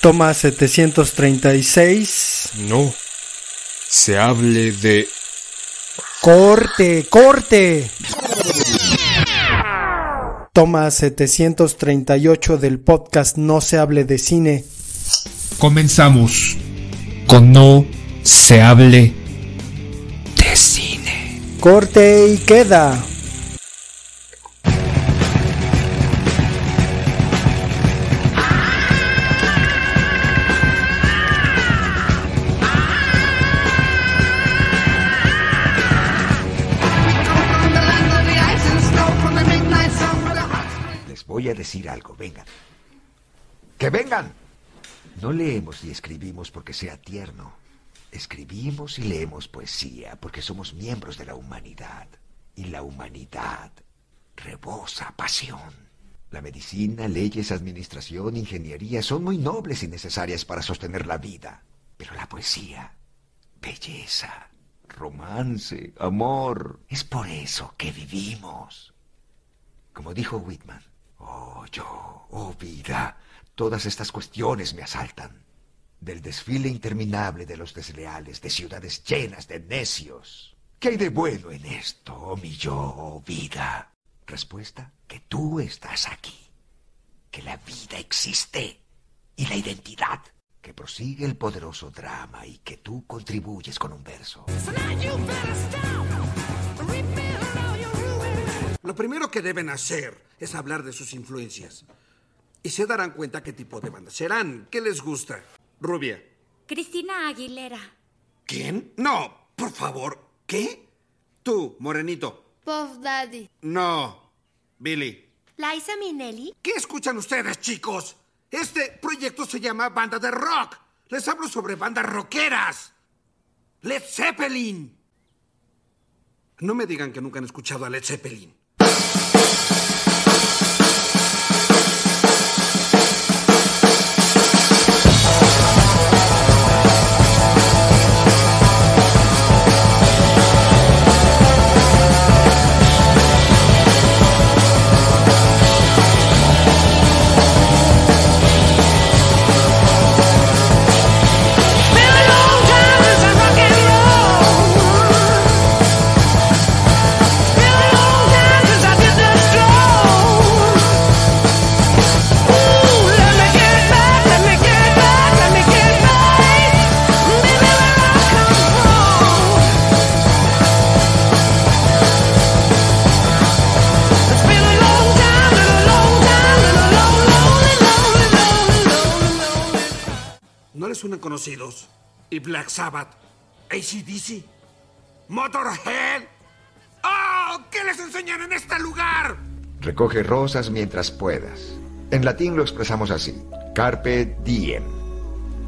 Toma 736. No. Se hable de... Corte, corte. Toma 738 del podcast No se hable de cine. Comenzamos con No se hable de cine. Corte y queda. Decir algo, vengan. ¡Que vengan! No leemos y escribimos porque sea tierno. Escribimos y leemos poesía porque somos miembros de la humanidad. Y la humanidad rebosa pasión. La medicina, leyes, administración, ingeniería son muy nobles y necesarias para sostener la vida. Pero la poesía, belleza, romance, amor, es por eso que vivimos. Como dijo Whitman, oh yo, oh vida, todas estas cuestiones me asaltan. Del desfile interminable de los desleales, de ciudades llenas de necios. ¿Qué hay de bueno en esto, oh mi yo, oh vida? Respuesta, que tú estás aquí, que la vida existe y la identidad, que prosigue el poderoso drama y que tú contribuyes con un verso. Lo primero que deben hacer es hablar de sus influencias. Y se darán cuenta qué tipo de banda serán, qué les gusta. Rubia. Cristina Aguilera. ¿Quién? No, por favor. ¿Qué? Tú, Morenito. Puff Daddy. No. Billy. Liza Minnelli. ¿Qué escuchan ustedes, chicos? Este proyecto se llama Banda de Rock. Les hablo sobre bandas rockeras. Led Zeppelin. No me digan que nunca han escuchado a Led Zeppelin. ¿Y Black Sabbath? ¿ACDC? ¿Motorhead? ¡Oh! ¿Qué les enseñan en este lugar? Recoge rosas mientras puedas. En latín lo expresamos así: Carpe diem.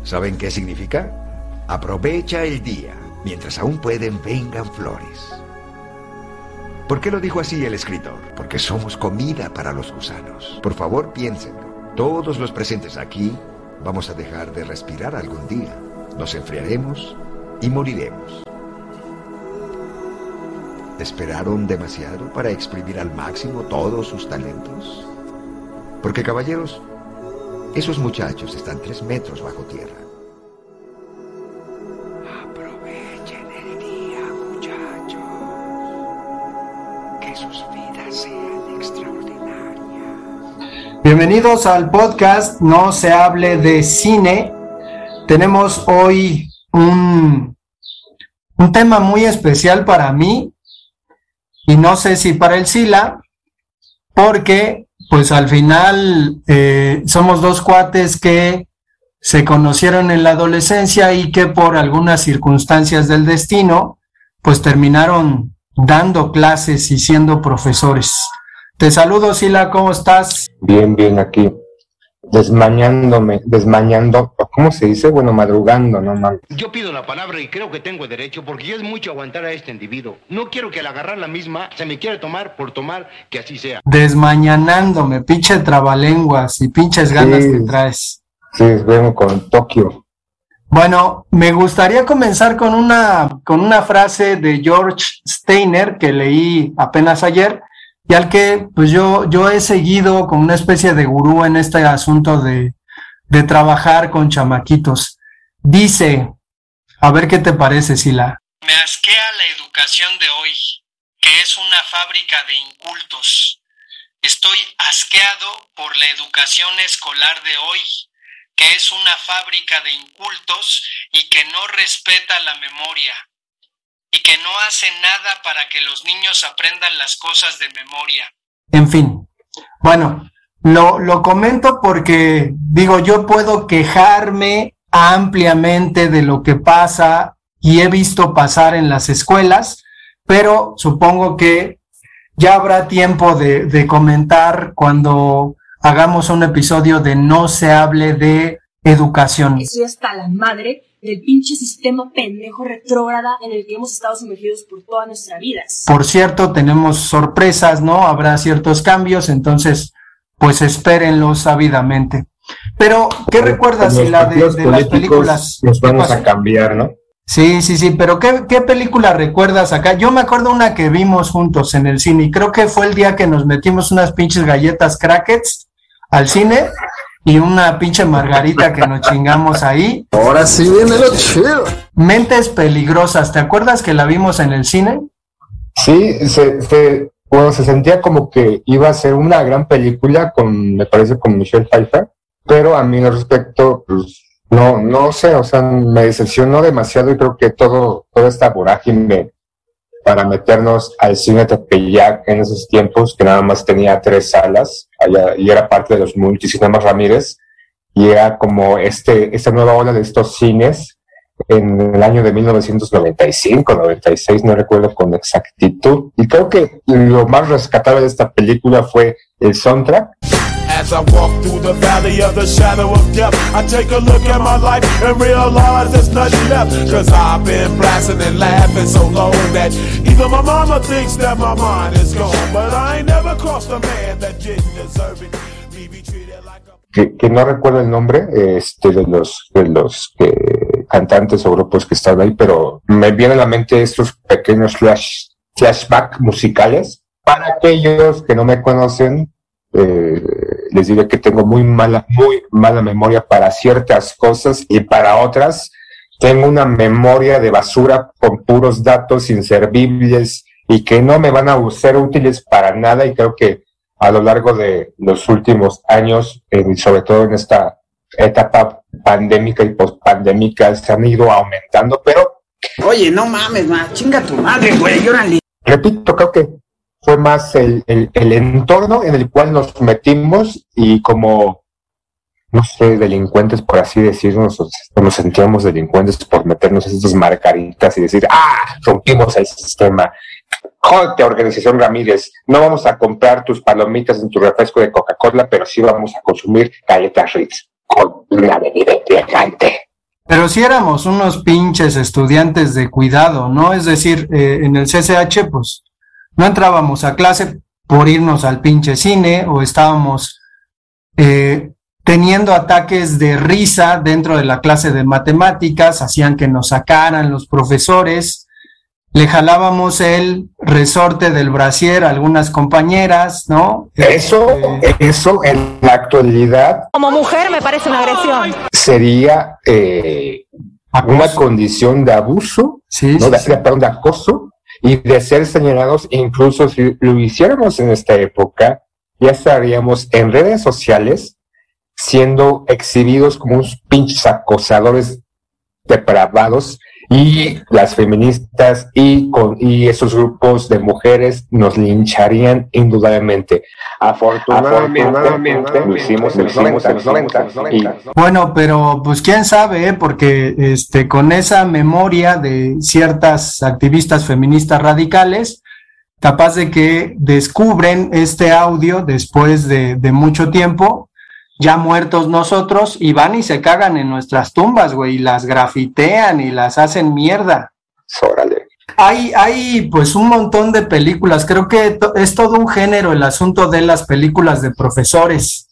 ¿Saben qué significa? Aprovecha el día. Mientras aún pueden, vengan flores. ¿Por qué lo dijo así el escritor? Porque somos comida para los gusanos. Por favor, piénsenlo. Todos los presentes aquí vamos a dejar de respirar algún día. Nos enfriaremos y moriremos. ¿Esperaron demasiado para exprimir al máximo todos sus talentos? Porque, caballeros, esos muchachos están tres metros bajo tierra. Bienvenidos al podcast No se hable de cine. Tenemos hoy un, un tema muy especial para mí y no sé si para el Sila, porque pues al final eh, somos dos cuates que se conocieron en la adolescencia y que por algunas circunstancias del destino pues terminaron dando clases y siendo profesores. Te saludo, Sila, ¿cómo estás? Bien, bien, aquí. Desmañándome, desmañando, ¿cómo se dice? Bueno, madrugando, no mames. Yo pido la palabra y creo que tengo derecho porque ya es mucho aguantar a este individuo. No quiero que al agarrar la misma se me quiera tomar por tomar, que así sea. Desmañanándome, pinche trabalenguas y pinches ganas Sí. que traes. Sí, vengo con Tokio. Bueno, me gustaría comenzar con una, con una frase de George Steiner que leí apenas ayer y al que pues yo, yo he seguido como una especie de gurú en este asunto de, de trabajar con chamaquitos. Dice, a ver qué te parece, Sila. Me asquea la educación de hoy, que es una fábrica de incultos. Estoy asqueado por la educación escolar de hoy, que es una fábrica de incultos y que no respeta la memoria, y que no hace nada para que los niños aprendan las cosas de memoria. En fin, bueno, lo, lo comento porque digo, yo puedo quejarme ampliamente de lo que pasa y he visto pasar en las escuelas, pero supongo que ya habrá tiempo de, de comentar cuando hagamos un episodio de No se hable de educación. Estoy hasta la madre del pinche sistema pendejo retrógrada en el que hemos estado sumergidos por toda nuestra vida. Por cierto, tenemos sorpresas, ¿no? Habrá ciertos cambios, entonces, pues espérenlos sabidamente. Pero, ¿qué recuerdas Los de, la de, de las películas? Nos ¿Qué vamos a cambiar, ¿no? Sí, sí, sí, pero ¿qué, ¿qué película recuerdas acá? Yo me acuerdo una que vimos juntos en el cine y creo que fue el día que nos metimos unas pinches galletas crackets al cine y una pinche margarita que nos chingamos ahí. Ahora sí viene lo chido. Mentes peligrosas, ¿te acuerdas que la vimos en el cine? Sí, se, se, bueno, se sentía como que iba a ser una gran película con, me parece, con Michelle Pfeiffer, pero a mí al respecto, pues, no, no sé, o sea, me decepcionó demasiado y creo que todo, toda esta vorágine para meternos al cine Tepeyac en esos tiempos, que nada más tenía tres salas, allá, y era parte de los multicinemas Ramírez, y era como este, esta nueva ola de estos cines en el año de 1995, 96, no recuerdo con exactitud. Y creo que lo más rescatable de esta película fue el soundtrack. As I walk through the valley of the shadow of death, I take a look at my life and realize there's nothing left. Cause I've been blasting and laughing so long that even my mama thinks that my mind is gone. But I ain't never crossed a man that didn't deserve it. Que, no recuerdo el nombre este, de los, de los eh, cantantes o grupos que están ahí, pero me vienen a la mente estos pequeños flash, flashback musicales. Para aquellos que no me conocen, eh, les diré que tengo muy mala, muy mala memoria para ciertas cosas y para otras tengo una memoria de basura con puros datos inservibles y que no me van a ser útiles para nada y creo que a lo largo de los últimos años, eh, y sobre todo en esta etapa pandémica y pospandémica, se han ido aumentando, pero Oye, no mames, ma, chinga tu madre, güey, órale. repito, creo que fue más el, el, el entorno en el cual nos metimos y como, no sé, delincuentes, por así decirnos, nos sentíamos delincuentes por meternos esas marcaritas y decir, ah, rompimos el sistema. Jódete, organización Ramírez, no vamos a comprar tus palomitas en tu refresco de Coca-Cola, pero sí vamos a consumir galletas Ritz con una bebida embriagante. Pero si éramos unos pinches estudiantes de cuidado, ¿no? Es decir, eh, en el CCH, pues no entrábamos a clase por irnos al pinche cine o estábamos eh, teniendo ataques de risa dentro de la clase de matemáticas, hacían que nos sacaran los profesores, le jalábamos el resorte del brasier a algunas compañeras, ¿no? Eso, Eh, eso en la actualidad Como mujer me parece una agresión. sería eh, una condición de abuso, Sí, ¿no? sí, de, sí. de- perdón, de acoso y de ser señalados, incluso si lo hiciéramos en esta época, ya estaríamos en redes sociales siendo exhibidos como unos pinches acosadores depravados y las feministas y con y esos grupos de mujeres nos lincharían indudablemente. Afortunadamente, lo hicimos en los 90, en los 90, y Bueno, pero pues quién sabe, ¿eh? porque este, con esa memoria de ciertas activistas feministas radicales, capaz de que descubren este audio después de, de mucho tiempo, ya muertos nosotros, y van y se cagan en nuestras tumbas, güey, y las grafitean y las hacen mierda. órale. Hay, hay pues un montón de películas, creo que to- es todo un género el asunto de las películas de profesores.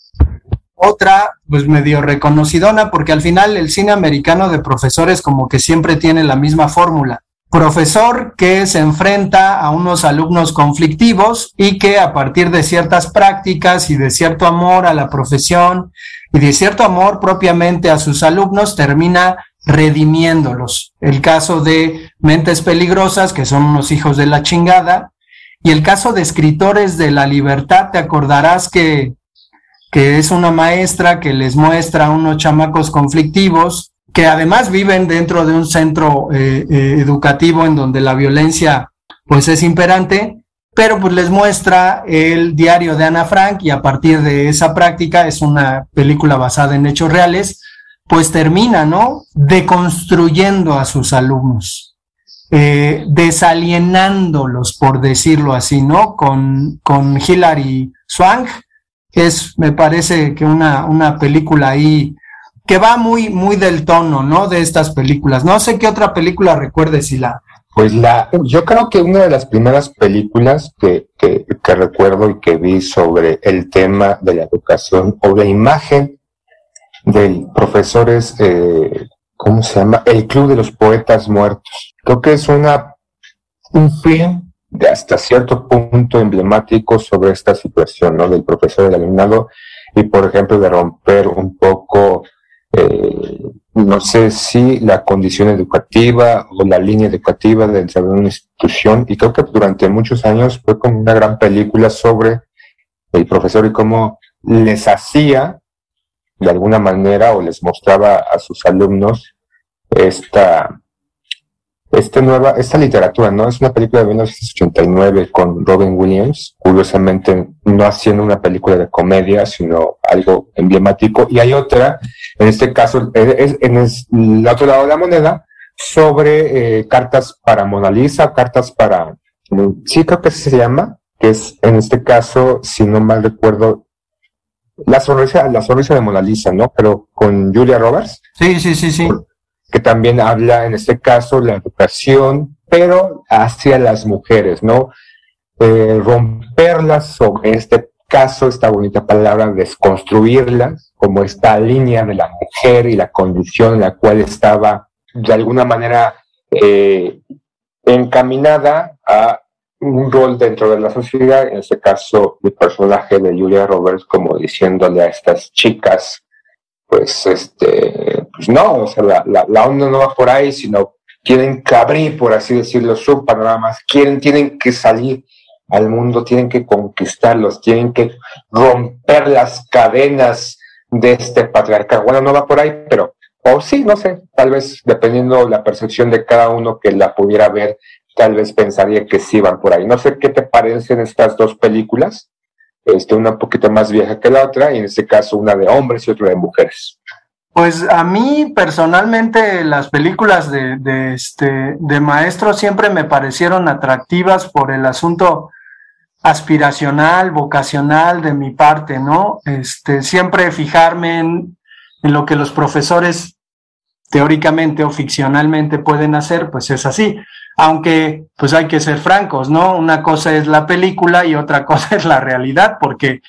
Otra, pues medio reconocidona, porque al final el cine americano de profesores como que siempre tiene la misma fórmula. Profesor que se enfrenta a unos alumnos conflictivos y que a partir de ciertas prácticas y de cierto amor a la profesión y de cierto amor propiamente a sus alumnos termina redimiéndolos. El caso de Mentes Peligrosas, que son unos hijos de la chingada, y el caso de Escritores de la Libertad, te acordarás que, que es una maestra que les muestra a unos chamacos conflictivos que además viven dentro de un centro eh, eh, educativo en donde la violencia pues es imperante, pero pues les muestra el diario de Ana Frank y a partir de esa práctica es una película basada en hechos reales, pues termina, ¿no? Deconstruyendo a sus alumnos, eh, desalienándolos, por decirlo así, ¿no? Con, con Hilary Swank, es, me parece que una, una película ahí que va muy, muy del tono, ¿no? De estas películas. No sé qué otra película recuerdes, si la. Pues la, yo creo que una de las primeras películas que, que, recuerdo y que vi sobre el tema de la educación o la imagen del profesor es, eh, ¿cómo se llama? El Club de los Poetas Muertos. Creo que es una, un film de hasta cierto punto emblemático sobre esta situación, ¿no? Del profesor del alumnado y, por ejemplo, de romper un poco eh, no sé si la condición educativa o la línea educativa dentro de una institución, y creo que durante muchos años fue como una gran película sobre el profesor y cómo les hacía de alguna manera o les mostraba a sus alumnos esta, esta nueva, esta literatura, ¿no? Es una película de 1989 con Robin Williams, curiosamente no haciendo una película de comedia, sino algo emblemático. Y hay otra, en este caso, es, en el otro lado de la moneda, sobre eh, cartas para Mona Lisa, cartas para, sí creo que se llama, que es en este caso, si no mal recuerdo, la sonrisa, la sonrisa de Mona Lisa, ¿no? Pero con Julia Roberts. Sí, sí, sí, sí que también habla en este caso la educación, pero hacia las mujeres, ¿no? Eh, romperlas sobre este caso, esta bonita palabra, desconstruirlas, como esta línea de la mujer y la condición en la cual estaba de alguna manera eh, encaminada a un rol dentro de la sociedad, en este caso el personaje de Julia Roberts como diciéndole a estas chicas pues este, pues no, o sea, la, la, onda no va por ahí, sino quieren que abrir, por así decirlo, su panoramas, quieren, tienen que salir al mundo, tienen que conquistarlos, tienen que romper las cadenas de este patriarcado. Bueno, no va por ahí, pero, o sí, no sé, tal vez dependiendo la percepción de cada uno que la pudiera ver, tal vez pensaría que sí van por ahí. No sé qué te parecen estas dos películas este, una un poquito más vieja que la otra, y en este caso una de hombres y otra de mujeres. Pues a mí personalmente las películas de, de, este, de maestro siempre me parecieron atractivas por el asunto aspiracional, vocacional de mi parte, ¿no? Este, siempre fijarme en, lo que los profesores teóricamente o ficcionalmente pueden hacer, pues es así aunque pues hay que ser francos, ¿no? Una cosa es la película y otra cosa es la realidad, porque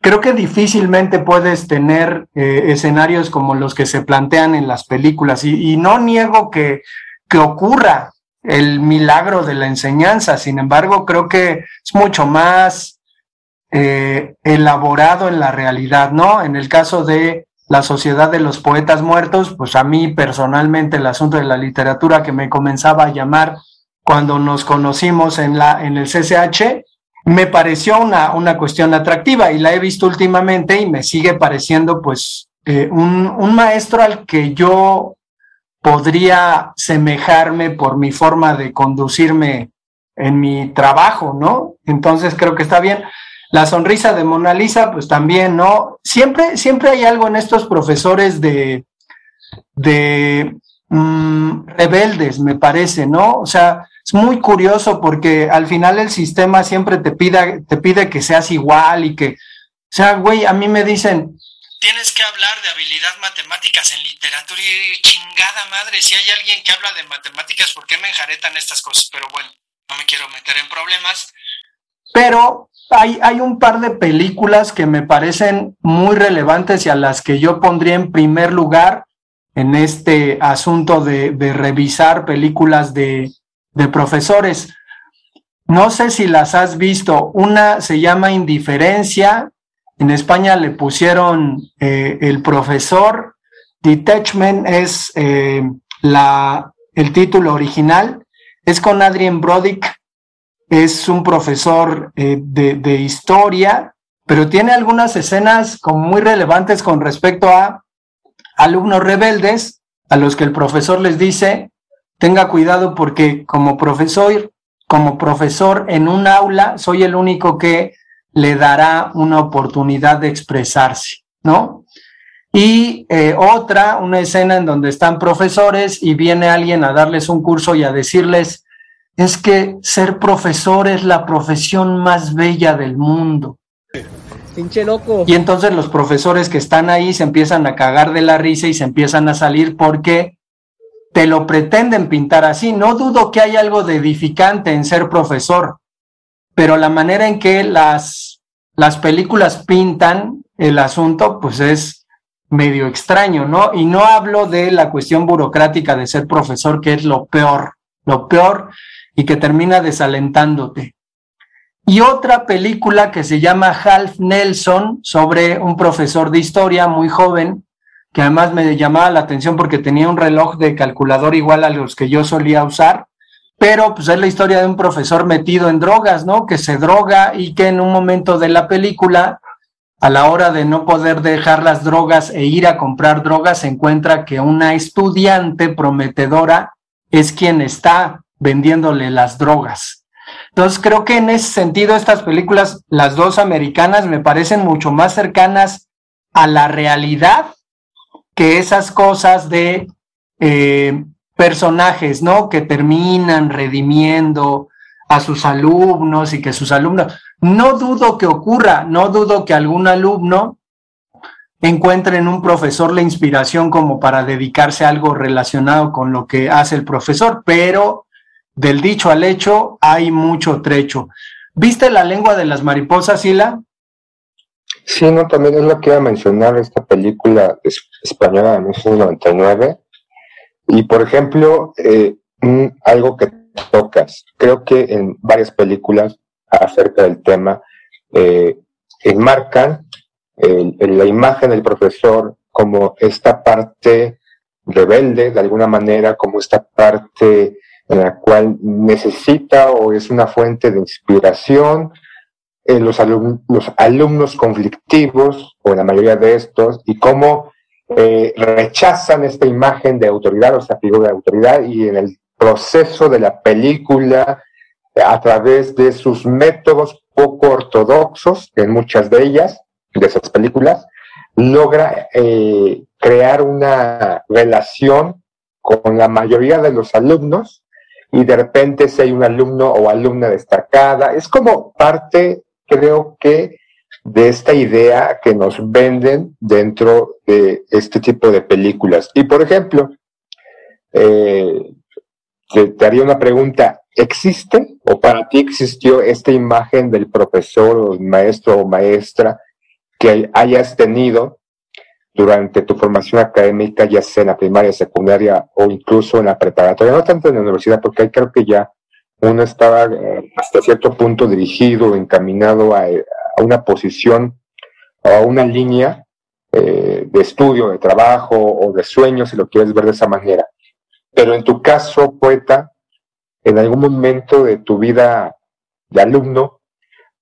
creo que difícilmente puedes tener eh, escenarios como los que se plantean en las películas y, no niego que, que ocurra el milagro de la enseñanza, sin embargo creo que es mucho más eh, elaborado en la realidad, ¿no? En el caso de la Sociedad de los Poetas Muertos, pues a mí personalmente el asunto de la literatura que me comenzaba a llamar cuando nos conocimos en, la, en el CCH, me pareció una, una cuestión atractiva y la he visto últimamente y me sigue pareciendo pues eh, un, un maestro al que yo podría semejarme por mi forma de conducirme en mi trabajo, ¿no? Entonces creo que está bien. La sonrisa de Mona Lisa, pues también, ¿no? Siempre, siempre hay algo en estos profesores de, de mm, rebeldes, me parece, ¿no? O sea, es muy curioso porque al final el sistema siempre te pide, te pide que seas igual y que, o sea, güey, a mí me dicen, tienes que hablar de habilidad matemáticas en literatura y chingada madre, si hay alguien que habla de matemáticas, ¿por qué me enjaretan estas cosas? Pero bueno, no me quiero meter en problemas. Pero hay, hay un par de películas que me parecen muy relevantes y a las que yo pondría en primer lugar en este asunto de, revisar películas de, de profesores. No sé si las has visto. Una se llama Indiferencia. En España le pusieron eh, el profesor. Detachment es eh, la, el título original. Es con Adrien Brodick. Es un profesor eh, de, de historia, pero tiene algunas escenas como muy relevantes con respecto a alumnos rebeldes a los que el profesor les dice, tenga cuidado porque como profesor, como profesor en un aula, soy el único que le dará una oportunidad de expresarse, ¿no? Y eh, otra, una escena en donde están profesores y viene alguien a darles un curso y a decirles, es que ser profesor es la profesión más bella del mundo. Pinche loco. Y entonces los profesores que están ahí se empiezan a cagar de la risa y se empiezan a salir porque te lo pretenden pintar así. No dudo que hay algo de edificante en ser profesor, pero la manera en que las, las películas pintan el asunto, pues es medio extraño, ¿no? Y no hablo de la cuestión burocrática de ser profesor, que es lo peor, lo peor y que termina desalentándote. Y otra película que se llama Half Nelson, sobre un profesor de historia muy joven, que además me llamaba la atención porque tenía un reloj de calculador igual a los que yo solía usar, pero pues es la historia de un profesor metido en drogas, ¿no? Que se droga y que en un momento de la película, a la hora de no poder dejar las drogas e ir a comprar drogas, se encuentra que una estudiante prometedora es quien está vendiéndole las drogas. Entonces creo que en ese sentido estas películas, las dos americanas, me parecen mucho más cercanas a la realidad que esas cosas de eh, personajes, ¿no? Que terminan redimiendo a sus alumnos y que sus alumnos, no dudo que ocurra, no dudo que algún alumno encuentre en un profesor la inspiración como para dedicarse a algo relacionado con lo que hace el profesor, pero del dicho al hecho hay mucho trecho. ¿Viste la lengua de las mariposas, Sila? Sí, no, también es lo que iba a mencionar esta película española de 1999. Y por ejemplo, eh, algo que tocas, creo que en varias películas acerca del tema, eh, enmarcan la imagen del profesor como esta parte rebelde, de alguna manera, como esta parte en la cual necesita o es una fuente de inspiración. Eh, los, los alumnos conflictivos, o la mayoría de estos, y cómo eh, rechazan esta imagen de autoridad o esta figura de autoridad, y en el proceso de la película, a través de sus métodos poco ortodoxos, en muchas de ellas, de esas películas, logra eh, crear una relación con la mayoría de los alumnos y de repente si hay un alumno o alumna destacada, es como parte, creo que, de esta idea que nos venden dentro de este tipo de películas. Y por ejemplo, eh, te, haría una pregunta, ¿existe o para ti existió esta imagen del profesor o maestro o maestra que hayas tenido durante tu formación académica, ya sea en la primaria, secundaria o incluso en la preparatoria, no tanto en la universidad, porque ahí creo que ya uno estaba eh, hasta cierto punto dirigido, encaminado a, una posición o a una línea eh, de estudio, de trabajo o de sueño, si lo quieres ver de esa manera. Pero en tu caso, poeta, en algún momento de tu vida de alumno,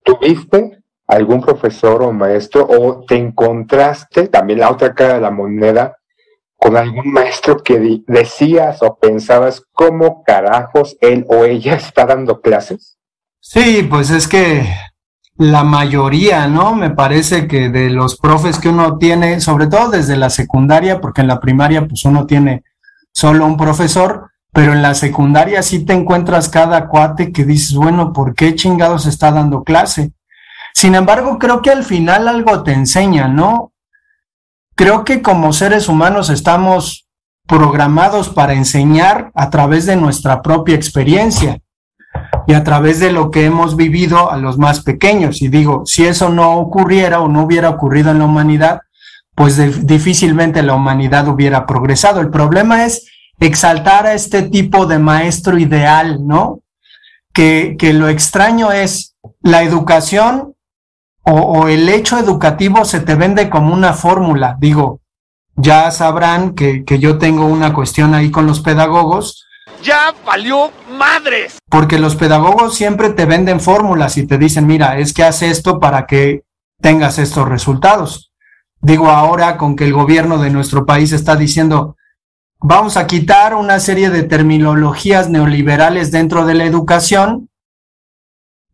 ¿tuviste algún profesor o maestro o te encontraste también la otra cara de la moneda con algún maestro que decías o pensabas cómo carajos él o ella está dando clases? Sí, pues es que la mayoría, ¿no? Me parece que de los profes que uno tiene, sobre todo desde la secundaria, porque en la primaria pues uno tiene solo un profesor, pero en la secundaria sí te encuentras cada cuate que dices, bueno, ¿por qué chingados está dando clase? Sin embargo, creo que al final algo te enseña, ¿no? Creo que como seres humanos estamos programados para enseñar a través de nuestra propia experiencia y a través de lo que hemos vivido a los más pequeños. Y digo, si eso no ocurriera o no hubiera ocurrido en la humanidad, pues difícilmente la humanidad hubiera progresado. El problema es exaltar a este tipo de maestro ideal, ¿no? Que, que lo extraño es la educación o, o, el hecho educativo se te vende como una fórmula. Digo, ya sabrán que, que yo tengo una cuestión ahí con los pedagogos. Ya valió madres. Porque los pedagogos siempre te venden fórmulas y te dicen, mira, es que haz esto para que tengas estos resultados. Digo ahora con que el gobierno de nuestro país está diciendo, vamos a quitar una serie de terminologías neoliberales dentro de la educación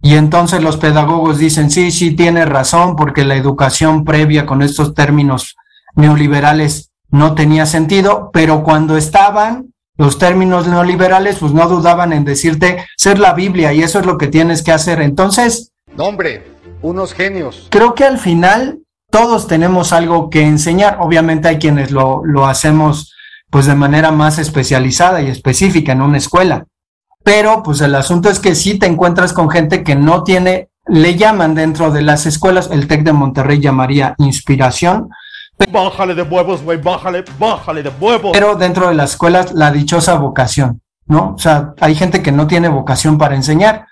y entonces los pedagogos dicen, sí, sí, tiene razón, porque la educación previa con estos términos neoliberales no tenía sentido, pero cuando estaban los términos neoliberales, pues no dudaban en decirte ser la Biblia y eso es lo que tienes que hacer. Entonces... No, hombre, unos genios. Creo que al final todos tenemos algo que enseñar. Obviamente hay quienes lo, lo hacemos pues de manera más especializada y específica en una escuela. Pero pues el asunto es que sí te encuentras con gente que no tiene, le llaman dentro de las escuelas, el TEC de Monterrey llamaría inspiración. Bájale de huevos, güey, bájale, bájale de huevos. Pero dentro de las escuelas, la dichosa vocación, ¿no? O sea, hay gente que no tiene vocación para enseñar.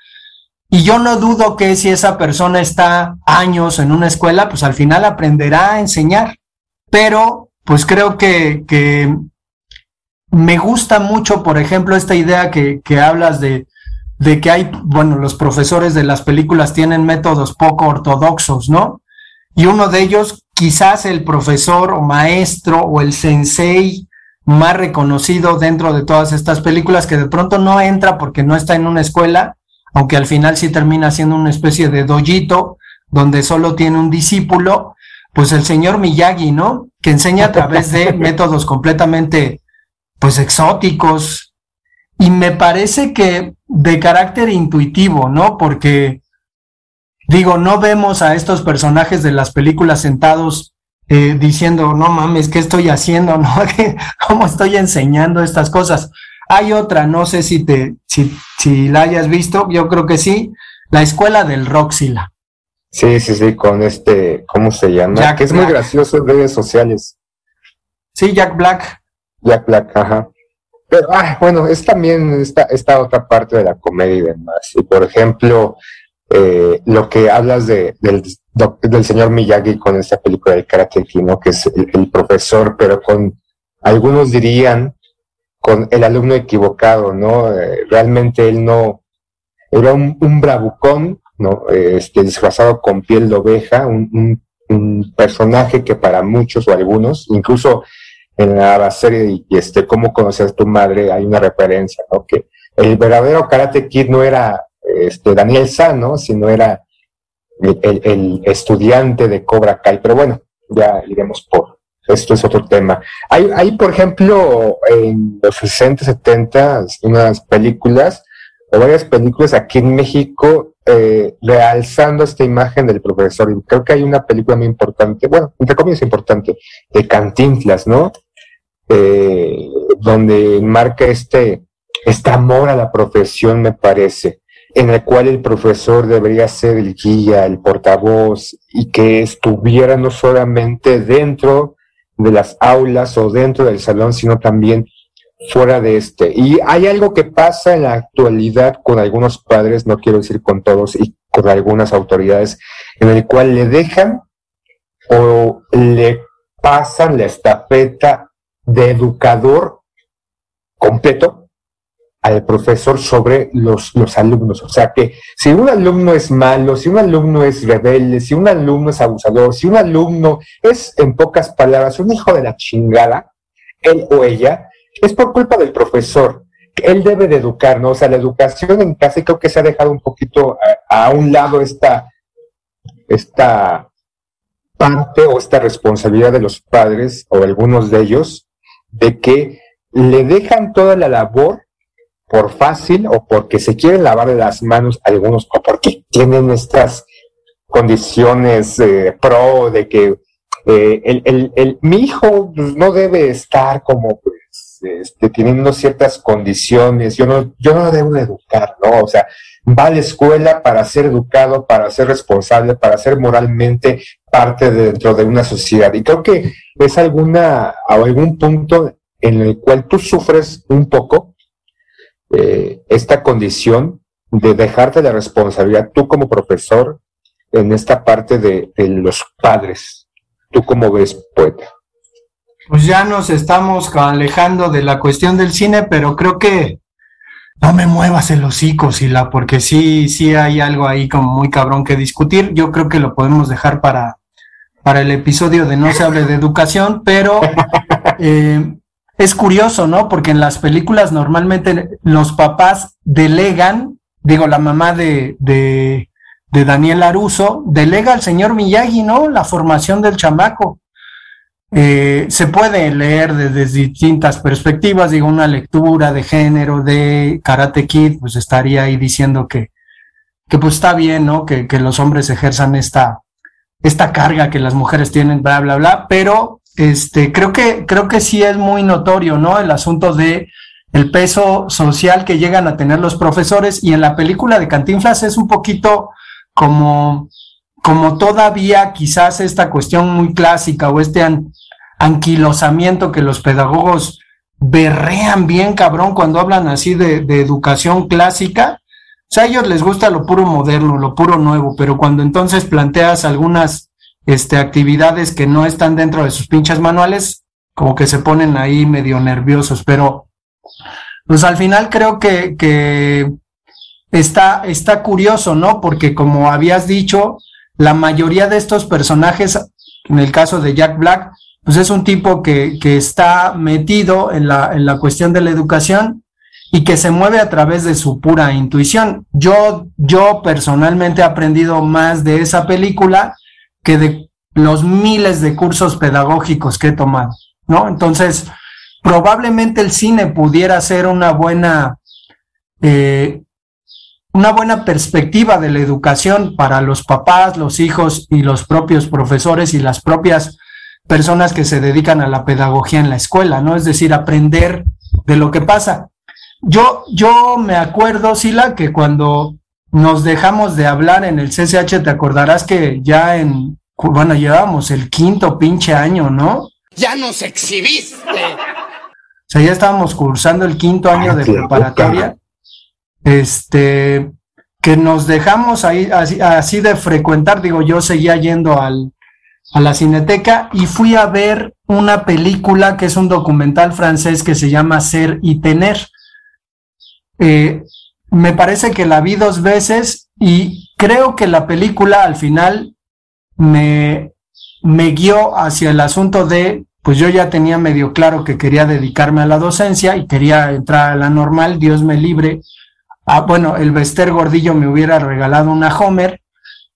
Y yo no dudo que si esa persona está años en una escuela, pues al final aprenderá a enseñar. Pero, pues creo que, que me gusta mucho, por ejemplo, esta idea que, que hablas de, de, que hay, bueno, los profesores de las películas tienen métodos poco ortodoxos, ¿no? Y uno de ellos, quizás el profesor o maestro o el sensei más reconocido dentro de todas estas películas, que de pronto no entra porque no está en una escuela, aunque al final sí termina siendo una especie de doyito, donde solo tiene un discípulo, pues el señor Miyagi, ¿no? Que enseña a través de métodos completamente pues exóticos y me parece que de carácter intuitivo, ¿no? Porque digo, no vemos a estos personajes de las películas sentados eh, diciendo, no mames, ¿qué estoy haciendo? ¿No? ¿Cómo estoy enseñando estas cosas? Hay otra, no sé si te, si, si la hayas visto, yo creo que sí, la escuela del Roxila. Sí, sí, sí, con este, ¿cómo se llama? Jack que es Black. muy gracioso en redes sociales. Sí, Jack Black. Jack Black, ajá. Pero, ah, bueno, es también esta, esta otra parte de la comedia y demás. Y por ejemplo, eh, lo que hablas de, del, del señor Miyagi con esta película del Karate ¿no? Que es el, profesor, pero con, algunos dirían, con el alumno equivocado, ¿no? Eh, realmente él no, era un, un bravucón, ¿no? Eh, Este, disfrazado con piel de oveja, un, un personaje que para muchos o algunos, incluso en la serie y este cómo conocer a tu madre hay una referencia, ¿no? Que el verdadero Karate Kid no era este Daniel San, ¿no? Sino era el, el- el estudiante de Cobra Kai. Pero bueno, ya iremos por esto es otro tema. Hay, hay por ejemplo, en los 60, 70, unas películas, o varias películas aquí en México, eh, realzando esta imagen del profesor. Y creo que hay una película muy importante, bueno, entre comillas importante, de Cantinflas, ¿no? Eh, donde marca este, este amor a la profesión, me parece, en el cual el profesor debería ser el guía, el portavoz, y que estuviera no solamente dentro de las aulas o dentro del salón, sino también fuera de este. Y hay algo que pasa en la actualidad con algunos padres, no quiero decir con todos, y con algunas autoridades, en el cual le dejan o le pasan la estafeta de educador completo al profesor sobre los, los alumnos. O sea que si un alumno es malo, si un alumno es rebelde, si un alumno es abusador, si un alumno es, en pocas palabras, un hijo de la chingada, él o ella, es por culpa del profesor. Él debe de educar. O sea, la educación en casa, creo que se ha dejado un poquito a, a un lado esta, esta parte o esta responsabilidad de los padres o algunos de ellos de que le dejan toda la labor por fácil o porque se quieren lavar las manos algunos o porque tienen estas condiciones eh, pro de que eh, el, el- el- mi hijo pues, no debe estar como pues este, teniendo ciertas condiciones, yo no, yo no debo de educar, ¿no? O sea, va a la escuela para ser educado, para ser responsable, para ser moralmente parte de- dentro de una sociedad. Y creo que es alguna, algún punto en el cual tú sufres un poco eh, esta condición de dejarte la responsabilidad tú como profesor en esta parte de, los padres. ¿Tú cómo ves, poeta? Pues ya nos estamos alejando de la cuestión del cine, pero creo que no me muevas el hocico, Sila, porque sí, sí hay algo ahí como muy cabrón que discutir. Yo creo que lo podemos dejar para, para el episodio de No se hable de educación, pero eh, es curioso, ¿no? Porque en las películas normalmente los papás delegan, digo, la mamá de, de, de Daniel Aruso, delega al señor Miyagi, ¿no? La formación del chamaco. Eh, se puede leer desde distintas perspectivas, digo, una lectura de género de Karate Kid, pues estaría ahí diciendo que, que pues está bien, ¿no? Que, que los hombres ejerzan esta, esta carga que las mujeres tienen, bla, bla, bla, pero este, creo que, creo que sí es muy notorio, ¿no? El asunto de el peso social que llegan a tener los profesores y en la película de Cantinflas es un poquito como, como todavía quizás esta cuestión muy clásica o este an, anquilosamiento que los pedagogos berrean bien cabrón cuando hablan así de, educación clásica. O sea, a ellos les gusta lo puro moderno, lo puro nuevo, pero cuando entonces planteas algunas este, actividades que no están dentro de sus pinches manuales, como que se ponen ahí medio nerviosos, pero pues al final creo que, que está, está curioso, ¿no? Porque como habías dicho, la mayoría de estos personajes, en el caso de Jack Black, pues es un tipo que, que está metido en la, en la cuestión de la educación y que se mueve a través de su pura intuición. Yo, yo personalmente he aprendido más de esa película que de los miles de cursos pedagógicos que he tomado, ¿no? Entonces, probablemente el cine pudiera ser una buena, eh, una buena perspectiva de la educación para los papás, los hijos y los propios profesores y las propias personas que se dedican a la pedagogía en la escuela, ¿no? Es decir, aprender de lo que pasa. Yo, yo me acuerdo, Sila, que cuando nos dejamos de hablar en el CCH, te acordarás que ya en, bueno, llevábamos el quinto pinche año, ¿no? Ya nos exhibiste. O sea, ya estábamos cursando el quinto año de preparatoria. Este, que nos dejamos ahí así, así de frecuentar, digo, yo seguía yendo al, a la cineteca y fui a ver una película que es un documental francés que se llama Ser y Tener. Eh, me parece que la vi dos veces y creo que la película al final me, me guió hacia el asunto de, pues yo ya tenía medio claro que quería dedicarme a la docencia y quería entrar a la normal, Dios me libre. Ah, bueno, el Bester Gordillo me hubiera regalado una Homer,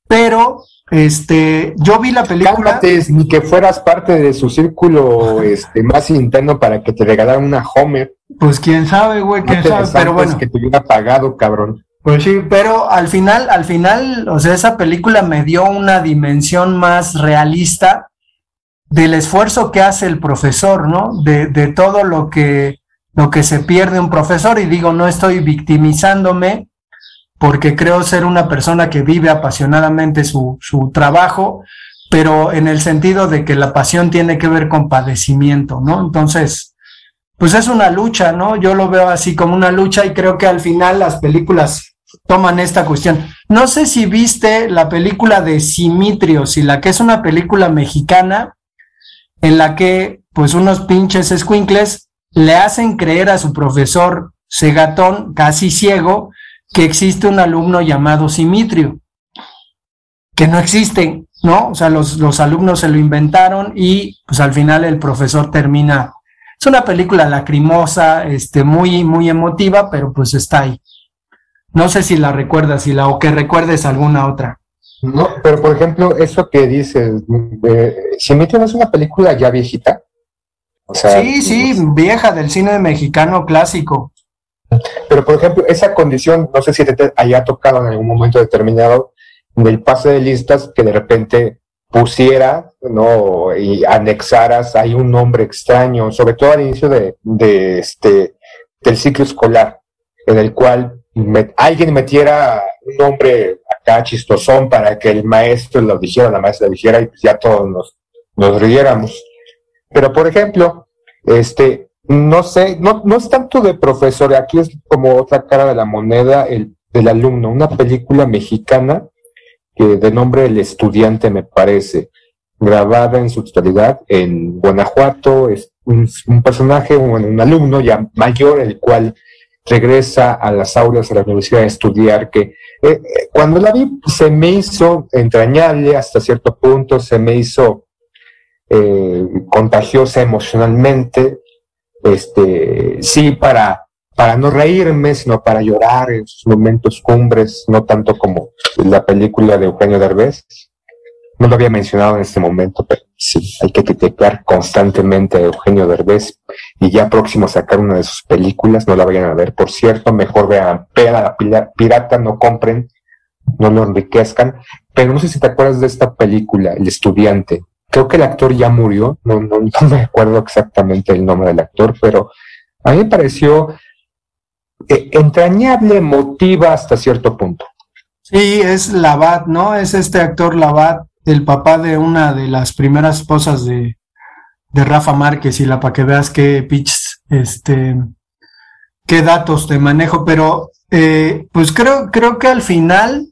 pero este, yo vi la película. Cálmate, ni que fueras parte de su círculo este, más interno para que te regalaran una Homer. Pues quién sabe, güey, quién no sabe, pero bueno. que te hubiera pagado, cabrón. Pues sí, pero al final, al final, o sea, esa película me dio una dimensión más realista del esfuerzo que hace el profesor, ¿no? De, de todo lo que, lo que se pierde un profesor, y digo, no estoy victimizándome, porque creo ser una persona que vive apasionadamente su, su trabajo, pero en el sentido de que la pasión tiene que ver con padecimiento, ¿no? Entonces, pues es una lucha, ¿no? Yo lo veo así como una lucha y creo que al final las películas toman esta cuestión. No sé si viste la película de Simitrios y la que es una película mexicana en la que pues unos pinches escuincles le hacen creer a su profesor cegatón, casi ciego, que existe un alumno llamado Simitrio, que no existe, ¿no? O sea, los, los alumnos se lo inventaron y pues al final el profesor termina. Es una película lacrimosa, este, muy, muy emotiva, pero pues está ahí. No sé si la recuerdas, si la, o que recuerdes alguna otra. No, pero por ejemplo, eso que dices, eh, Simitrio no es una película ya viejita. O sea, sí, sí, vieja del cine mexicano clásico. Pero, por ejemplo, esa condición, no sé si te haya tocado en algún momento determinado del pase de listas que de repente pusiera, ¿no? Y anexaras ahí un nombre extraño, sobre todo al inicio de, de este, del ciclo escolar, en el cual alguien metiera un nombre acá chistosón para que el maestro lo dijera, la maestra lo dijera y pues ya todos nos, nos riéramos. Pero, por ejemplo, este, no sé, no, no es tanto de profesor, aquí es como otra cara de la moneda el, del alumno, una película mexicana que de nombre El Estudiante me parece, grabada en su totalidad en Guanajuato, es un, un personaje, un, un alumno ya mayor, el cual regresa a las aulas de la universidad a estudiar, que eh, eh, cuando la vi se me hizo entrañable hasta cierto punto, se me hizo eh, contagiosa emocionalmente, este, sí, para, para no reírme, sino para llorar en sus momentos cumbres, no tanto como la película de Eugenio Derbez. No lo había mencionado en este momento, pero sí, hay que criticar constantemente a Eugenio Derbez y ya próximo a sacar una de sus películas, no la vayan a ver. Por cierto, mejor vean, vean a la pirata, no compren, no lo enriquezcan. Pero no sé si te acuerdas de esta película, El Estudiante. Creo que el actor ya murió, no, no, no me acuerdo exactamente el nombre del actor, pero a mí me pareció eh, entrañable, emotiva hasta cierto punto. Sí, es Labat, ¿no? Es este actor Labat, el papá de una de las primeras esposas de, de Rafa Márquez, y la para que veas qué pitch, este, qué datos te manejo, pero eh, pues creo, creo que al final,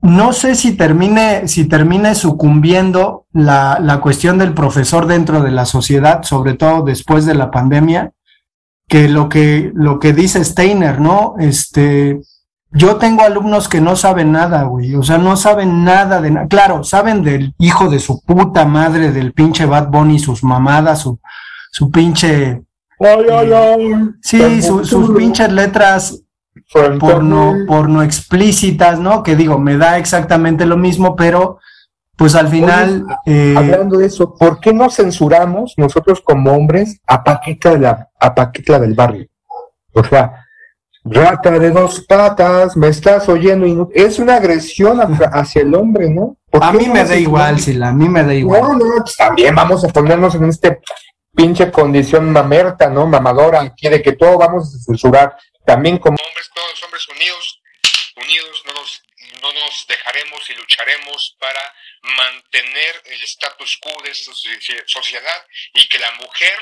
no sé si termine, si termine sucumbiendo la, la cuestión del profesor dentro de la sociedad, sobre todo después de la pandemia, que lo que, lo que dice Steiner, ¿no? Este, yo tengo alumnos que no saben nada, güey. O sea, no saben nada de nada. Claro, saben del hijo de su puta madre, del pinche Bad Bunny, sus mamadas, su, su pinche. Sí, su- sus pinches letras porno, porno explícitas, ¿no? Que digo, me da exactamente lo mismo, pero pues al final. eh, Hablando de eso, ¿por qué no censuramos nosotros como hombres a Paquita, de la, a Paquita del barrio? O sea, rata de dos patas, me estás oyendo y no- es una agresión hacia, el hombre, ¿no? ¿Por a mí no me da igual? Sila, a mí me da igual. No, no, no, pues también vamos a ponernos en este pinche condición mamerta, ¿no? Mamadora, aquí de que todo vamos a censurar. También como hombres, todos los hombres unidos, unidos, no nos, no nos dejaremos y lucharemos para mantener el status quo de esta socie- sociedad y que la mujer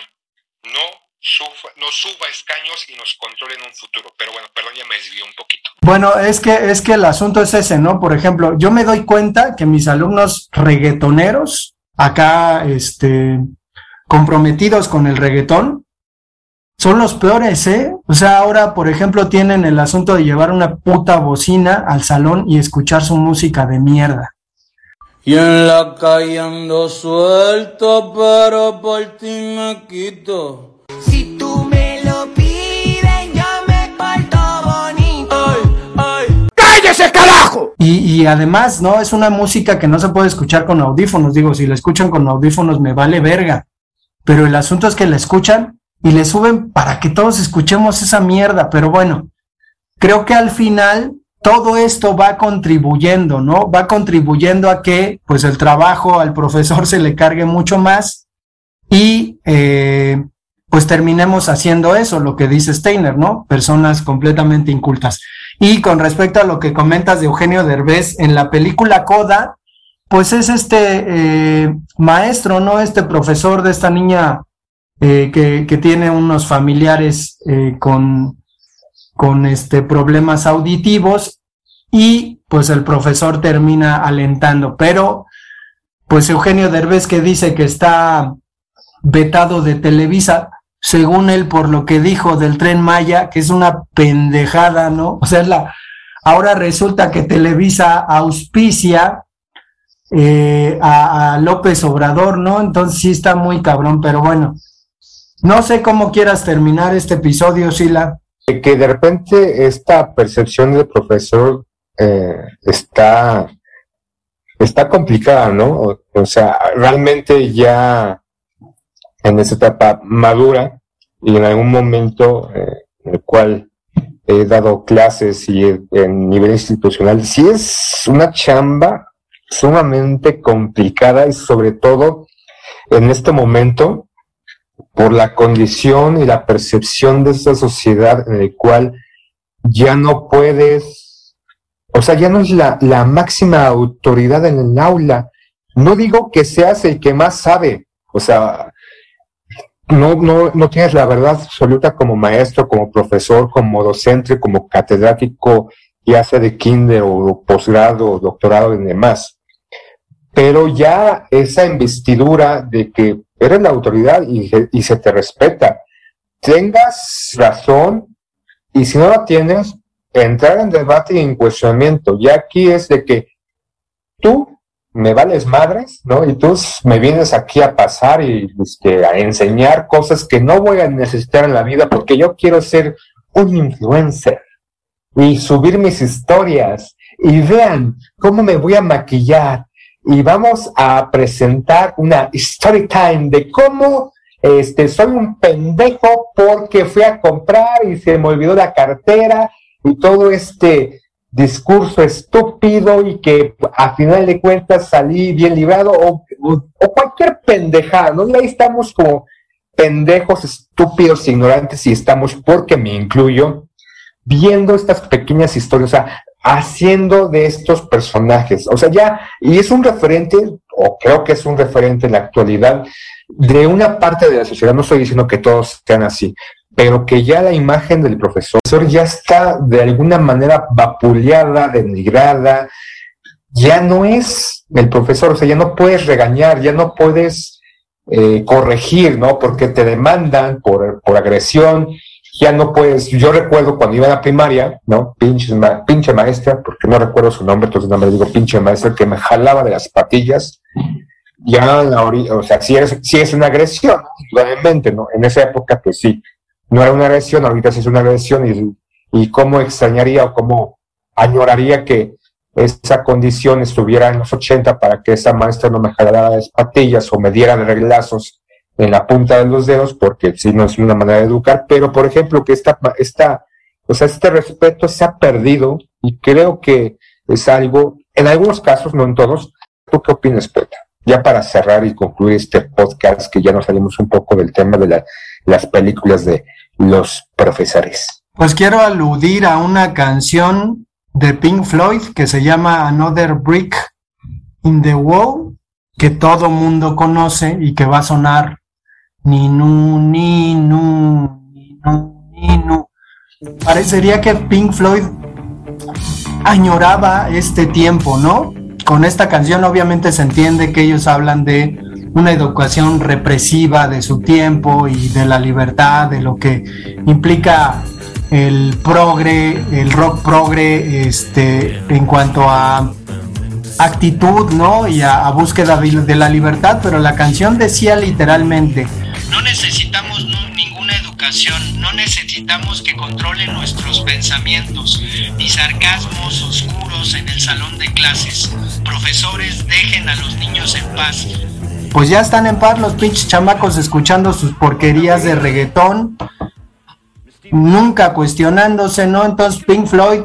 no, sufa- no suba escaños y nos controle en un futuro. Pero bueno, perdón, ya me desvió un poquito. Bueno, es que, es que el asunto es ese, ¿no? Por ejemplo, yo me doy cuenta que mis alumnos reggaetoneros, acá, este, comprometidos con el reggaetón, son los peores, ¿eh? O sea, ahora, por ejemplo, tienen el asunto de llevar una puta bocina al salón y escuchar su música de mierda. Y en la calle ando suelto, pero por ti me quito. Si tú me lo pides, yo me porto bonito. ¡Cállese, carajo! Y, y además, ¿no? Es una música que no se puede escuchar con audífonos. Digo, si la escuchan con audífonos me vale verga. Pero el asunto es que la escuchan y le suben para que todos escuchemos esa mierda. Pero bueno, creo que al final todo esto va contribuyendo, ¿no? Va contribuyendo a que, pues, el trabajo al profesor se le cargue mucho más y, eh, pues, terminemos haciendo eso, lo que dice Steiner, ¿no? Personas completamente incultas. Y con respecto a lo que comentas de Eugenio Derbez, en la película Coda, pues es este eh, maestro, ¿no? Este profesor de esta niña eh, que, tiene unos familiares eh, con, con este, problemas auditivos y pues el profesor termina alentando, pero pues Eugenio Derbez que dice que está vetado de Televisa, según él por lo que dijo del tren Maya, que es una pendejada, ¿no? O sea, la, ahora resulta que Televisa auspicia eh, a, a López Obrador, ¿no? Entonces sí está muy cabrón, pero bueno, no sé cómo quieras terminar este episodio, Sila. que que de repente esta percepción del profesor eh, está, está complicada, ¿no? O, sea, realmente ya en esa etapa madura y en algún momento eh, en el cual he dado clases y en nivel institucional, sí es una chamba sumamente complicada y sobre todo en este momento por la condición y la percepción de esta sociedad en el cual ya no puedes, o sea, ya no es la, la máxima autoridad en el aula. No digo que seas el que más sabe, o sea, no, no, no tienes la verdad absoluta como maestro, como profesor, como docente, como catedrático, ya sea de kinder o posgrado o doctorado y demás. Pero ya esa investidura de que eres la autoridad y, y se te respeta, tengas razón y si no la tienes, entrar en debate y en cuestionamiento. Ya aquí es de que tú me vales madres, ¿no? Y tú me vienes aquí a pasar y este, a enseñar cosas que no voy a necesitar en la vida porque yo quiero ser un influencer y subir mis historias y vean cómo me voy a maquillar y vamos a presentar una story time de cómo este, soy un pendejo porque fui a comprar y se me olvidó la cartera y todo este discurso estúpido y que a final de cuentas salí bien librado o, cualquier pendejada, ¿no? Y ahí estamos como pendejos, estúpidos, ignorantes y estamos, porque me incluyo, viendo estas pequeñas historias, o sea, haciendo de estos personajes, o sea, ya, y es un referente, o creo que es un referente en la actualidad, de una parte de la sociedad, no estoy diciendo que todos sean así, pero que ya la imagen del profesor ya está de alguna manera vapuleada, denigrada, ya no es el profesor, o sea, ya no puedes regañar, ya no puedes eh, corregir, ¿no? Porque te demandan por, por, agresión, ya no puedes, yo recuerdo cuando iba a la primaria, ¿no? Pinche, maestra, porque no recuerdo su nombre, entonces no me digo pinche maestra, que me jalaba de las patillas, ya, o sea, si es, si es una agresión, obviamente, ¿no? En esa época, pues sí, no era una agresión, ahorita sí es una agresión y, y cómo extrañaría o cómo añoraría que esa condición estuviera en los 80 para que esa maestra no me jalara las patillas o me diera reglazos en la punta de los dedos, porque si no es una manera de educar, pero por ejemplo que esta, esta, o sea, este respeto se ha perdido y creo que es algo, en algunos casos, no en todos, ¿tú qué opinas, Peta? Ya para cerrar y concluir este podcast, que ya nos salimos un poco del tema de las películas de los profesores. Pues quiero aludir a una canción de Pink Floyd que se llama Another Brick in the Wall, que todo mundo conoce y que va a sonar ni nu, ni nu, ni nu, ni nu. Parecería que Pink Floyd añoraba este tiempo, ¿no? Con esta canción obviamente se entiende que ellos hablan de una educación represiva de su tiempo y de la libertad, de lo que implica el progre, el rock progre, este, en cuanto a actitud, ¿no? Y a, búsqueda de, la libertad, pero la canción decía literalmente, no necesitamos ninguna educación, no necesitamos que controlen nuestros pensamientos, ni sarcasmos oscuros en el salón de clases. Profesores, dejen a los niños en paz, pues ya están en paz los pinches chamacos escuchando sus porquerías de reggaetón, nunca cuestionándose, ¿no? Entonces, Pink Floyd,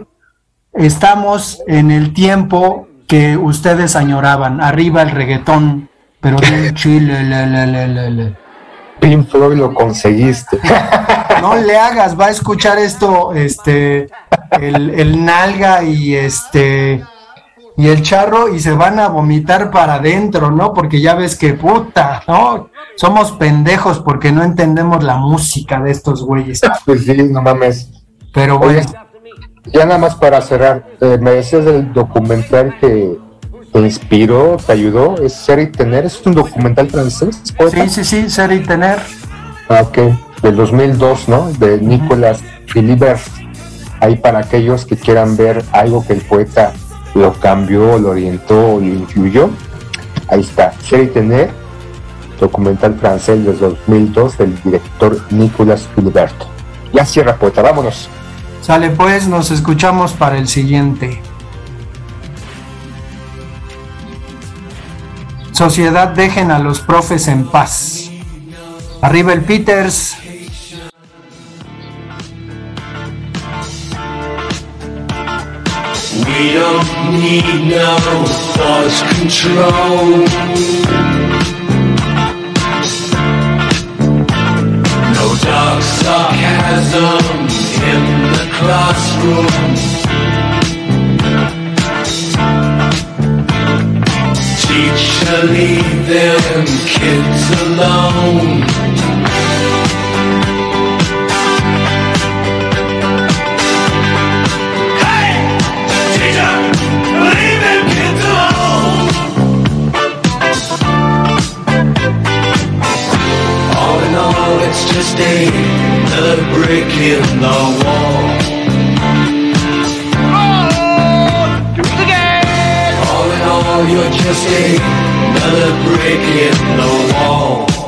estamos en el tiempo que ustedes añoraban, arriba el reggaetón, pero bien chile, le, le, le, Pink Floyd lo conseguiste. No le hagas, va a escuchar esto, este, el, el nalga y este y el charro y se van a vomitar para adentro, ¿no? Porque ya ves que puta, ¿no? Somos pendejos porque no entendemos la música de estos güeyes. Pues sí, no mames. Pero bueno. ya nada más para cerrar, eh, me decías del documental que te inspiró, te ayudó, es Ser y Tener, es un documental francés. Sí, sí, sí, Ser y Tener. Ah, ok, del 2002, ¿no? De Nicolas Philibert. Ahí para aquellos que quieran ver algo que el poeta lo cambió, lo orientó, lo influyó. Ahí está, Ser y Tener, documental francés de 2002 del director Nicolas Filiberto. Ya cierra poeta, vámonos. Sale pues, nos escuchamos para el siguiente. Sociedad, dejen a los profes en paz. Arriba el Peters. We don't need no thought control. No dark sarcasm in the classroom. leave them kids alone. Hey, teacher, leave them kids alone. All in all, it's just another brick in the wall. Oh, do it again. All in all, you're just a another brick in the wall.